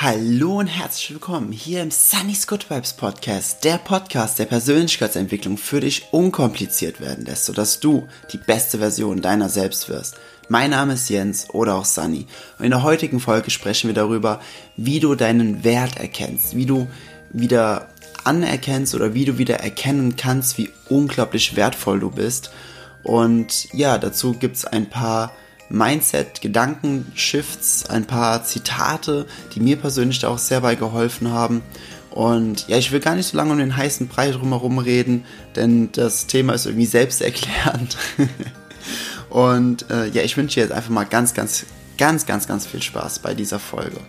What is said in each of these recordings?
Hallo und herzlich willkommen hier im Sunny's Good Vibes Podcast, der Podcast, der Persönlichkeitsentwicklung für dich unkompliziert werden lässt, sodass du die beste Version deiner selbst wirst. Mein Name ist Jens oder auch Sunny und in der heutigen Folge sprechen wir darüber, wie du deinen Wert erkennst, wie du wieder anerkennst oder wie du wieder erkennen kannst, wie unglaublich wertvoll du bist. Und ja, dazu gibt's ein paar Mindset, Gedankenshifts, ein paar Zitate, die mir persönlich da auch sehr bei geholfen haben. Und ja, ich will gar nicht so lange um den heißen Brei drumherum reden, denn das Thema ist irgendwie selbsterklärend. Und äh, ja, ich wünsche dir jetzt einfach mal ganz, ganz, ganz, ganz, ganz viel Spaß bei dieser Folge.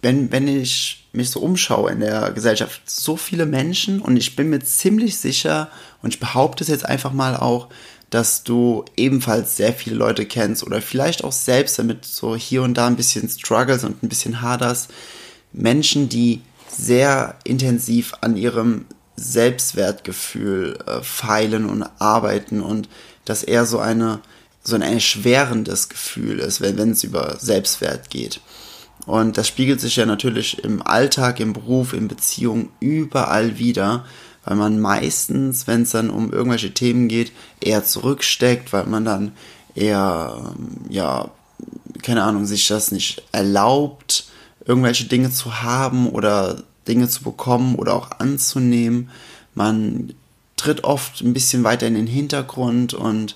Wenn, wenn ich mich so umschaue in der Gesellschaft, so viele Menschen und ich bin mir ziemlich sicher und ich behaupte es jetzt einfach mal auch, dass du ebenfalls sehr viele Leute kennst oder vielleicht auch selbst damit so hier und da ein bisschen struggles und ein bisschen haderst. Menschen, die sehr intensiv an ihrem Selbstwertgefühl äh, feilen und arbeiten und das eher so eine so ein erschwerendes Gefühl ist, wenn, wenn es über Selbstwert geht. Und das spiegelt sich ja natürlich im Alltag, im Beruf, in Beziehungen überall wieder weil man meistens, wenn es dann um irgendwelche Themen geht, eher zurücksteckt, weil man dann eher, ja, keine Ahnung, sich das nicht erlaubt, irgendwelche Dinge zu haben oder Dinge zu bekommen oder auch anzunehmen. Man tritt oft ein bisschen weiter in den Hintergrund und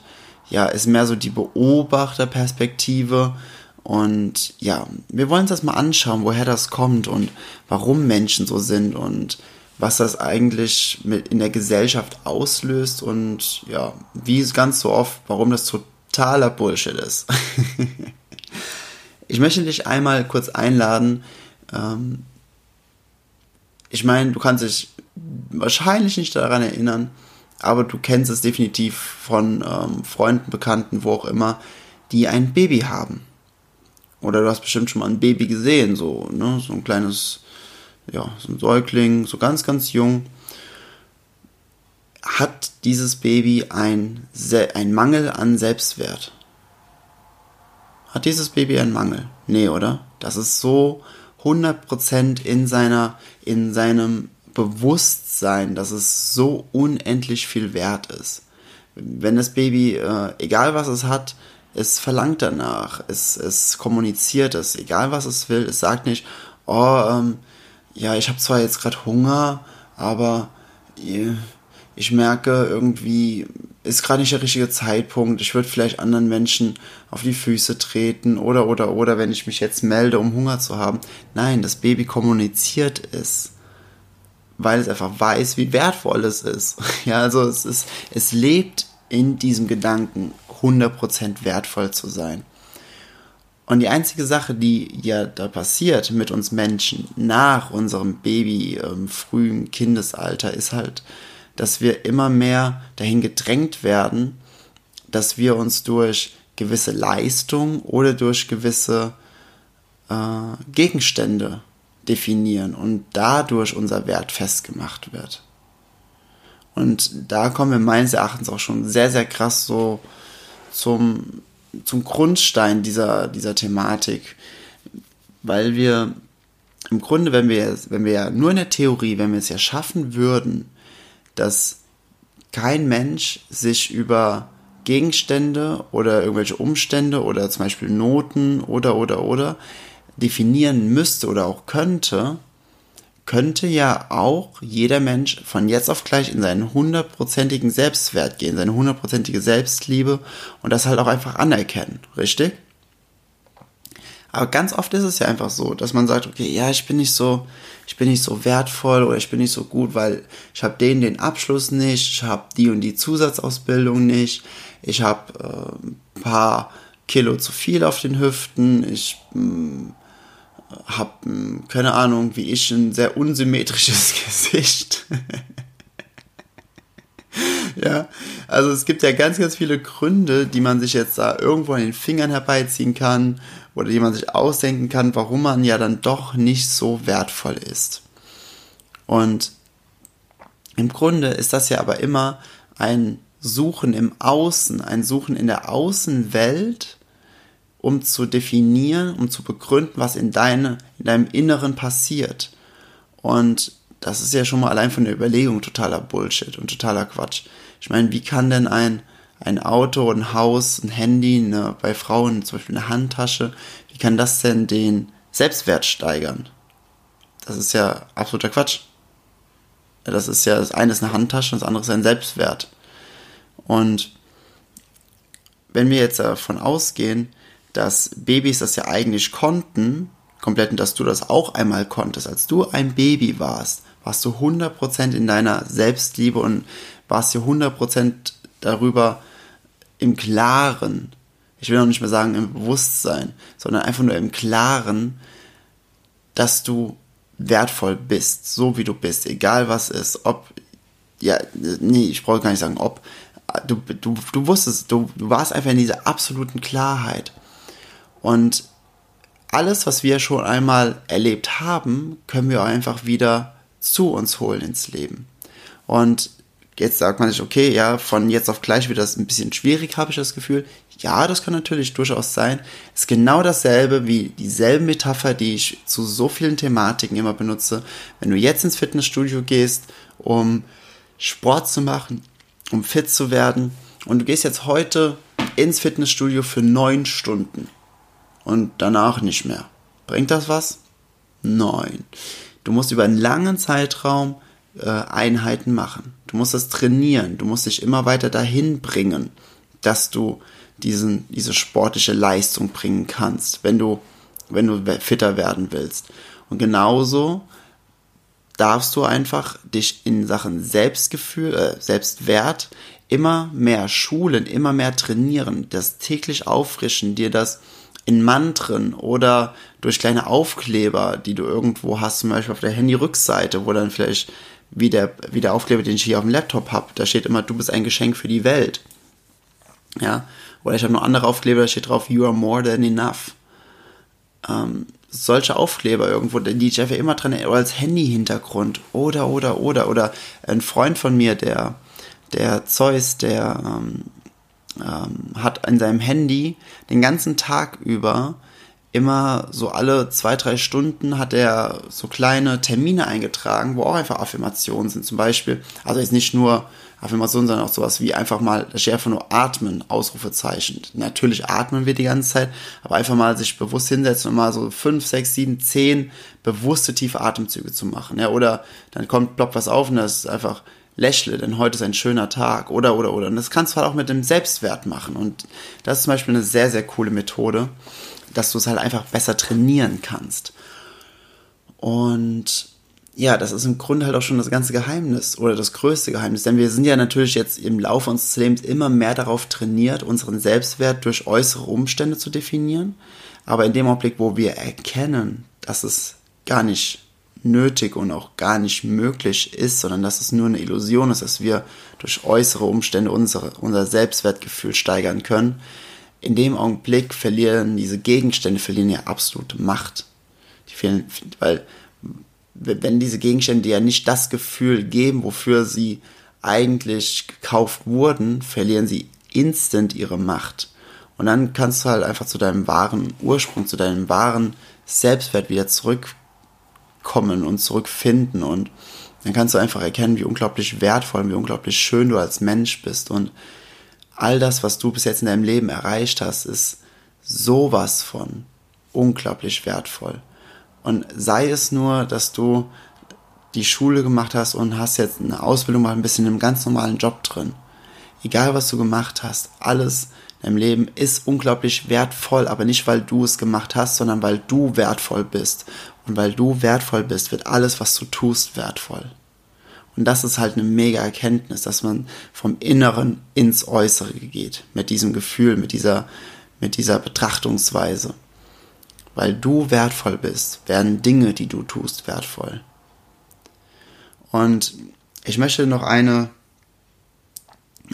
ja, ist mehr so die Beobachterperspektive. Und ja, wir wollen uns das mal anschauen, woher das kommt und warum Menschen so sind und was das eigentlich mit in der Gesellschaft auslöst und ja, wie ganz so oft, warum das totaler Bullshit ist. ich möchte dich einmal kurz einladen. Ähm, ich meine, du kannst dich wahrscheinlich nicht daran erinnern, aber du kennst es definitiv von ähm, Freunden, Bekannten, wo auch immer, die ein Baby haben. Oder du hast bestimmt schon mal ein Baby gesehen, so, ne, so ein kleines ja, so ein Säugling, so ganz, ganz jung, hat dieses Baby ein, ein Mangel an Selbstwert. Hat dieses Baby einen Mangel? Nee, oder? Das ist so 100% in seiner, in seinem Bewusstsein, dass es so unendlich viel wert ist. Wenn das Baby, äh, egal was es hat, es verlangt danach, es, es kommuniziert es, egal was es will, es sagt nicht, oh, ähm, ja, ich habe zwar jetzt gerade Hunger, aber ich merke irgendwie, ist gerade nicht der richtige Zeitpunkt. Ich würde vielleicht anderen Menschen auf die Füße treten oder, oder, oder, wenn ich mich jetzt melde, um Hunger zu haben. Nein, das Baby kommuniziert es, weil es einfach weiß, wie wertvoll es ist. Ja, also es ist, es lebt in diesem Gedanken, 100% wertvoll zu sein. Und die einzige Sache, die ja da passiert mit uns Menschen nach unserem Baby, ähm, frühen Kindesalter, ist halt, dass wir immer mehr dahin gedrängt werden, dass wir uns durch gewisse Leistung oder durch gewisse äh, Gegenstände definieren und dadurch unser Wert festgemacht wird. Und da kommen wir meines Erachtens auch schon sehr, sehr krass so zum zum Grundstein dieser, dieser Thematik, weil wir im Grunde, wenn wir, wenn wir ja nur in der Theorie, wenn wir es ja schaffen würden, dass kein Mensch sich über Gegenstände oder irgendwelche Umstände oder zum Beispiel Noten oder oder oder definieren müsste oder auch könnte, könnte ja auch jeder Mensch von jetzt auf gleich in seinen hundertprozentigen Selbstwert gehen, seine hundertprozentige Selbstliebe und das halt auch einfach anerkennen, richtig? Aber ganz oft ist es ja einfach so, dass man sagt, okay, ja, ich bin nicht so, ich bin nicht so wertvoll oder ich bin nicht so gut, weil ich habe den den Abschluss nicht, ich habe die und die Zusatzausbildung nicht, ich habe äh, ein paar Kilo zu viel auf den Hüften, ich mh, habe, hm, keine Ahnung, wie ich, ein sehr unsymmetrisches Gesicht. ja, also es gibt ja ganz, ganz viele Gründe, die man sich jetzt da irgendwo an den Fingern herbeiziehen kann oder die man sich ausdenken kann, warum man ja dann doch nicht so wertvoll ist. Und im Grunde ist das ja aber immer ein Suchen im Außen, ein Suchen in der Außenwelt um zu definieren, um zu begründen, was in, deine, in deinem Inneren passiert. Und das ist ja schon mal allein von der Überlegung totaler Bullshit und totaler Quatsch. Ich meine, wie kann denn ein, ein Auto, ein Haus, ein Handy, eine, bei Frauen zum Beispiel eine Handtasche, wie kann das denn den Selbstwert steigern? Das ist ja absoluter Quatsch. Das ist ja, das eine ist eine Handtasche und das andere ist ein Selbstwert. Und wenn wir jetzt davon ausgehen, dass Babys das ja eigentlich konnten, komplett und dass du das auch einmal konntest, als du ein Baby warst, warst du 100% in deiner Selbstliebe und warst dir 100% darüber im Klaren. Ich will auch nicht mehr sagen im Bewusstsein, sondern einfach nur im Klaren, dass du wertvoll bist, so wie du bist, egal was ist, ob, ja, nee, ich brauche gar nicht sagen, ob, du, du, du wusstest, du, du warst einfach in dieser absoluten Klarheit. Und alles, was wir schon einmal erlebt haben, können wir einfach wieder zu uns holen ins Leben. Und jetzt sagt man sich, okay, ja, von jetzt auf gleich wird das ein bisschen schwierig, habe ich das Gefühl. Ja, das kann natürlich durchaus sein. Ist genau dasselbe wie dieselbe Metapher, die ich zu so vielen Thematiken immer benutze. Wenn du jetzt ins Fitnessstudio gehst, um Sport zu machen, um fit zu werden, und du gehst jetzt heute ins Fitnessstudio für neun Stunden und danach nicht mehr. Bringt das was? Nein. Du musst über einen langen Zeitraum äh, Einheiten machen. Du musst das trainieren. Du musst dich immer weiter dahin bringen, dass du diesen, diese sportliche Leistung bringen kannst, wenn du, wenn du fitter werden willst. Und genauso darfst du einfach dich in Sachen Selbstgefühl, äh, Selbstwert immer mehr schulen, immer mehr trainieren, das täglich auffrischen, dir das in Mantren oder durch kleine Aufkleber, die du irgendwo hast, zum Beispiel auf der Handy-Rückseite, wo dann vielleicht wie der, wie der Aufkleber, den ich hier auf dem Laptop habe, da steht immer, du bist ein Geschenk für die Welt. Ja, oder ich habe noch andere Aufkleber, da steht drauf, you are more than enough. Ähm, solche Aufkleber irgendwo, die ich einfach immer dran oder als Handy-Hintergrund oder, oder, oder, oder ein Freund von mir, der, der Zeus, der ähm, ähm, hat in seinem Handy den ganzen Tag über immer so alle zwei, drei Stunden hat er so kleine Termine eingetragen, wo auch einfach Affirmationen sind. Zum Beispiel, also jetzt nicht nur Affirmationen, sondern auch sowas wie einfach mal, das steht einfach nur atmen, Ausrufezeichen. Natürlich atmen wir die ganze Zeit, aber einfach mal sich bewusst hinsetzen und mal so fünf, sechs, sieben, zehn bewusste tiefe Atemzüge zu machen. Ja, oder dann kommt, ploppt was auf und das ist einfach lächle, denn heute ist ein schöner Tag oder oder oder. Und das kannst du halt auch mit dem Selbstwert machen. Und das ist zum Beispiel eine sehr, sehr coole Methode, dass du es halt einfach besser trainieren kannst. Und ja, das ist im Grunde halt auch schon das ganze Geheimnis oder das größte Geheimnis. Denn wir sind ja natürlich jetzt im Laufe unseres Lebens immer mehr darauf trainiert, unseren Selbstwert durch äußere Umstände zu definieren. Aber in dem Augenblick, wo wir erkennen, dass es gar nicht nötig und auch gar nicht möglich ist, sondern dass es nur eine Illusion ist, dass wir durch äußere Umstände unsere, unser Selbstwertgefühl steigern können. In dem Augenblick verlieren diese Gegenstände verlieren ja absolute Macht. Die fehlen, weil wenn diese Gegenstände dir ja nicht das Gefühl geben, wofür sie eigentlich gekauft wurden, verlieren sie instant ihre Macht. Und dann kannst du halt einfach zu deinem wahren Ursprung, zu deinem wahren Selbstwert wieder zurück zurückkommen und zurückfinden und dann kannst du einfach erkennen, wie unglaublich wertvoll, wie unglaublich schön du als Mensch bist und all das, was du bis jetzt in deinem Leben erreicht hast, ist sowas von unglaublich wertvoll. Und sei es nur, dass du die Schule gemacht hast und hast jetzt eine Ausbildung mal ein bisschen einem ganz normalen Job drin. Egal was du gemacht hast, alles deinem Leben ist unglaublich wertvoll, aber nicht weil du es gemacht hast, sondern weil du wertvoll bist. Und weil du wertvoll bist, wird alles, was du tust, wertvoll. Und das ist halt eine mega Erkenntnis, dass man vom Inneren ins Äußere geht. Mit diesem Gefühl, mit dieser, mit dieser Betrachtungsweise. Weil du wertvoll bist, werden Dinge, die du tust, wertvoll. Und ich möchte noch eine,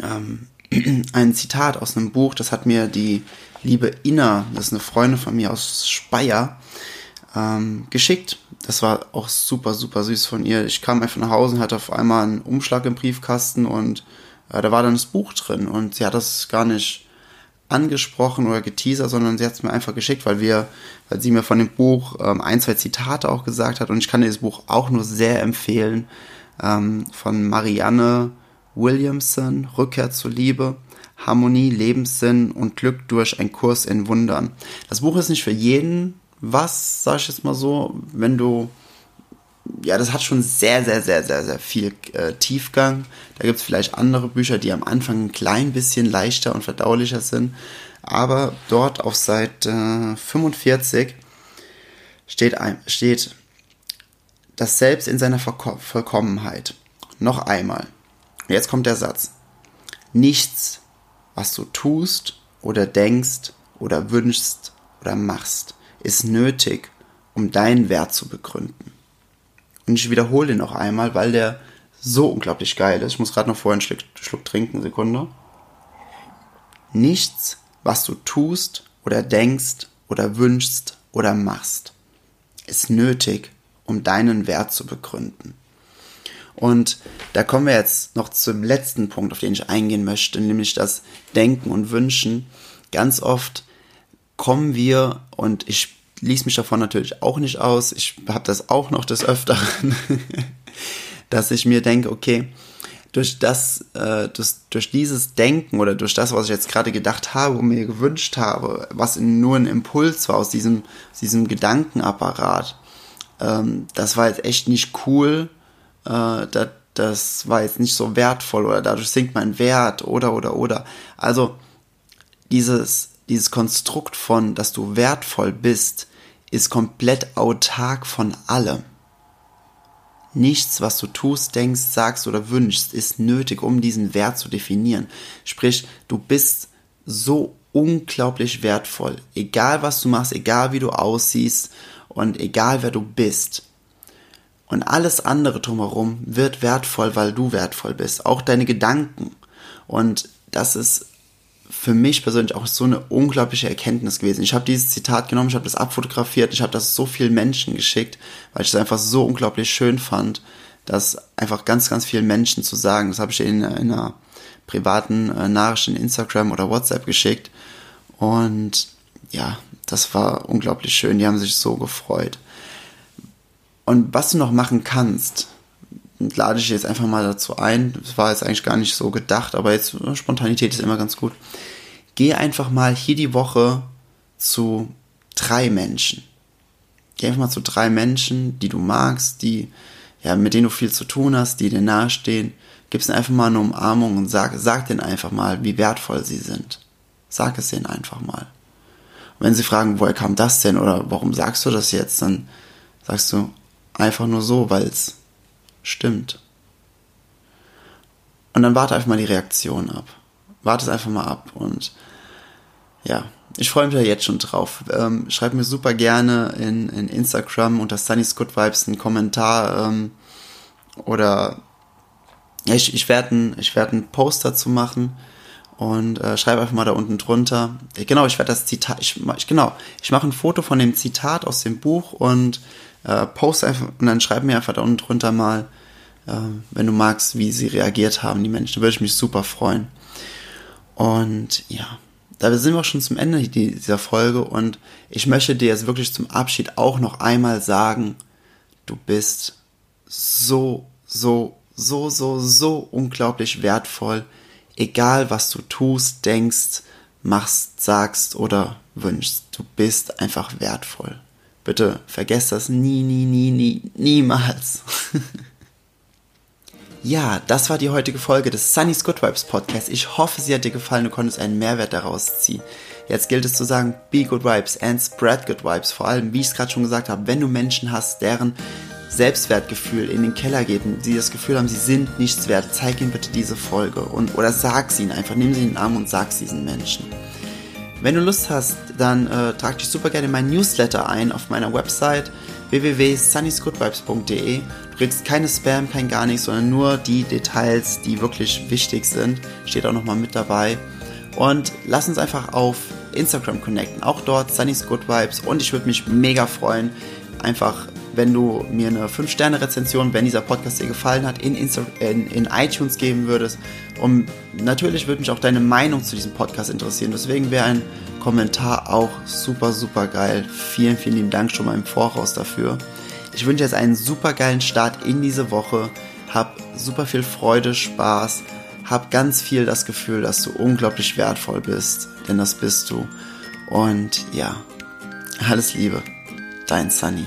ähm, ein Zitat aus einem Buch, das hat mir die liebe Inna, das ist eine Freundin von mir aus Speyer, ähm, geschickt. Das war auch super, super süß von ihr. Ich kam einfach nach Hause und hatte auf einmal einen Umschlag im Briefkasten und äh, da war dann das Buch drin und sie hat das gar nicht angesprochen oder geteasert, sondern sie hat es mir einfach geschickt, weil wir, weil sie mir von dem Buch ähm, ein, zwei Zitate auch gesagt hat und ich kann dieses Buch auch nur sehr empfehlen ähm, von Marianne Williamson, Rückkehr zur Liebe, Harmonie, Lebenssinn und Glück durch ein Kurs in Wundern. Das Buch ist nicht für jeden was, sag ich jetzt mal so, wenn du ja, das hat schon sehr, sehr, sehr, sehr, sehr viel äh, Tiefgang. Da gibt es vielleicht andere Bücher, die am Anfang ein klein bisschen leichter und verdaulicher sind. Aber dort auf Seite 45 steht, ein, steht das Selbst in seiner Vollkommenheit. Noch einmal. Jetzt kommt der Satz. Nichts, was du tust oder denkst oder wünschst oder machst, ist nötig, um deinen Wert zu begründen. Und ich wiederhole den noch einmal, weil der so unglaublich geil ist. Ich muss gerade noch vorher einen Schluck, Schluck trinken, Sekunde. Nichts, was du tust oder denkst oder wünschst oder machst, ist nötig, um deinen Wert zu begründen. Und da kommen wir jetzt noch zum letzten Punkt, auf den ich eingehen möchte, nämlich das Denken und Wünschen. Ganz oft kommen wir, und ich ließ mich davon natürlich auch nicht aus. Ich habe das auch noch des Öfteren, dass ich mir denke, okay, durch das, äh, durch, durch dieses Denken oder durch das, was ich jetzt gerade gedacht habe und mir gewünscht habe, was nur ein Impuls war aus diesem, aus diesem Gedankenapparat, ähm, das war jetzt echt nicht cool, äh, das, das war jetzt nicht so wertvoll oder dadurch sinkt mein Wert oder oder oder. Also dieses dieses Konstrukt von, dass du wertvoll bist, ist komplett autark von allem. Nichts, was du tust, denkst, sagst oder wünschst, ist nötig, um diesen Wert zu definieren. Sprich, du bist so unglaublich wertvoll. Egal was du machst, egal wie du aussiehst und egal wer du bist. Und alles andere drumherum wird wertvoll, weil du wertvoll bist. Auch deine Gedanken. Und das ist für mich persönlich auch so eine unglaubliche Erkenntnis gewesen. Ich habe dieses Zitat genommen, ich habe das abfotografiert, ich habe das so vielen Menschen geschickt, weil ich es einfach so unglaublich schön fand, das einfach ganz, ganz vielen Menschen zu sagen. Das habe ich in, in einer privaten äh, Nachricht in Instagram oder WhatsApp geschickt. Und ja, das war unglaublich schön. Die haben sich so gefreut. Und was du noch machen kannst, lade ich jetzt einfach mal dazu ein. Das war jetzt eigentlich gar nicht so gedacht, aber jetzt Spontanität ist immer ganz gut. Geh einfach mal hier die Woche zu drei Menschen. Geh einfach mal zu drei Menschen, die du magst, die, ja, mit denen du viel zu tun hast, die dir nahestehen. Gib's ihnen einfach mal eine Umarmung und sag, sag denen einfach mal, wie wertvoll sie sind. Sag es denen einfach mal. Und wenn sie fragen, woher kam das denn oder warum sagst du das jetzt, dann sagst du einfach nur so, weil es stimmt. Und dann warte einfach mal die Reaktion ab. Warte es einfach mal ab und ja, ich freue mich ja jetzt schon drauf. Ähm, schreib mir super gerne in, in Instagram unter Sunny's Good Vibes einen Kommentar ähm, oder ja, ich, ich werde einen, werd Post dazu machen und äh, schreibe einfach mal da unten drunter. Genau, ich werde das Zitat, ich, ich, genau, ich mache ein Foto von dem Zitat aus dem Buch und äh, post einfach und dann schreib mir einfach da unten drunter mal, äh, wenn du magst, wie sie reagiert haben, die Menschen. Da würde ich mich super freuen. Und ja, da sind wir auch schon zum Ende dieser Folge und ich möchte dir jetzt wirklich zum Abschied auch noch einmal sagen, du bist so, so, so, so, so unglaublich wertvoll, egal was du tust, denkst, machst, sagst oder wünschst. Du bist einfach wertvoll. Bitte vergesst das nie, nie, nie, nie, niemals. ja, das war die heutige Folge des Sunny's Good Vibes Podcast. Ich hoffe, sie hat dir gefallen, du konntest einen Mehrwert daraus ziehen. Jetzt gilt es zu sagen, be good vibes and spread good vibes. Vor allem, wie ich es gerade schon gesagt habe, wenn du Menschen hast, deren Selbstwertgefühl in den Keller geht und sie das Gefühl haben, sie sind nichts wert, zeig ihnen bitte diese Folge und oder sag sie ihnen einfach, nimm sie in den Arm und sag sie diesen Menschen. Wenn du Lust hast, dann äh, trag dich super gerne in mein Newsletter ein auf meiner Website www.sunnysgoodvibes.de. Du kriegst keine Spam, kein gar nichts, sondern nur die Details, die wirklich wichtig sind. Steht auch nochmal mit dabei. Und lass uns einfach auf Instagram connecten. Auch dort Sunny's Good Vibes. Und ich würde mich mega freuen, einfach wenn du mir eine 5-Sterne-Rezension, wenn dieser Podcast dir gefallen hat, in, Insta in, in iTunes geben würdest. Und natürlich würde mich auch deine Meinung zu diesem Podcast interessieren. Deswegen wäre ein Kommentar auch super, super geil. Vielen, vielen lieben Dank schon mal im Voraus dafür. Ich wünsche jetzt einen super geilen Start in diese Woche. Hab super viel Freude, Spaß. Hab ganz viel das Gefühl, dass du unglaublich wertvoll bist. Denn das bist du. Und ja, alles Liebe. Dein Sunny.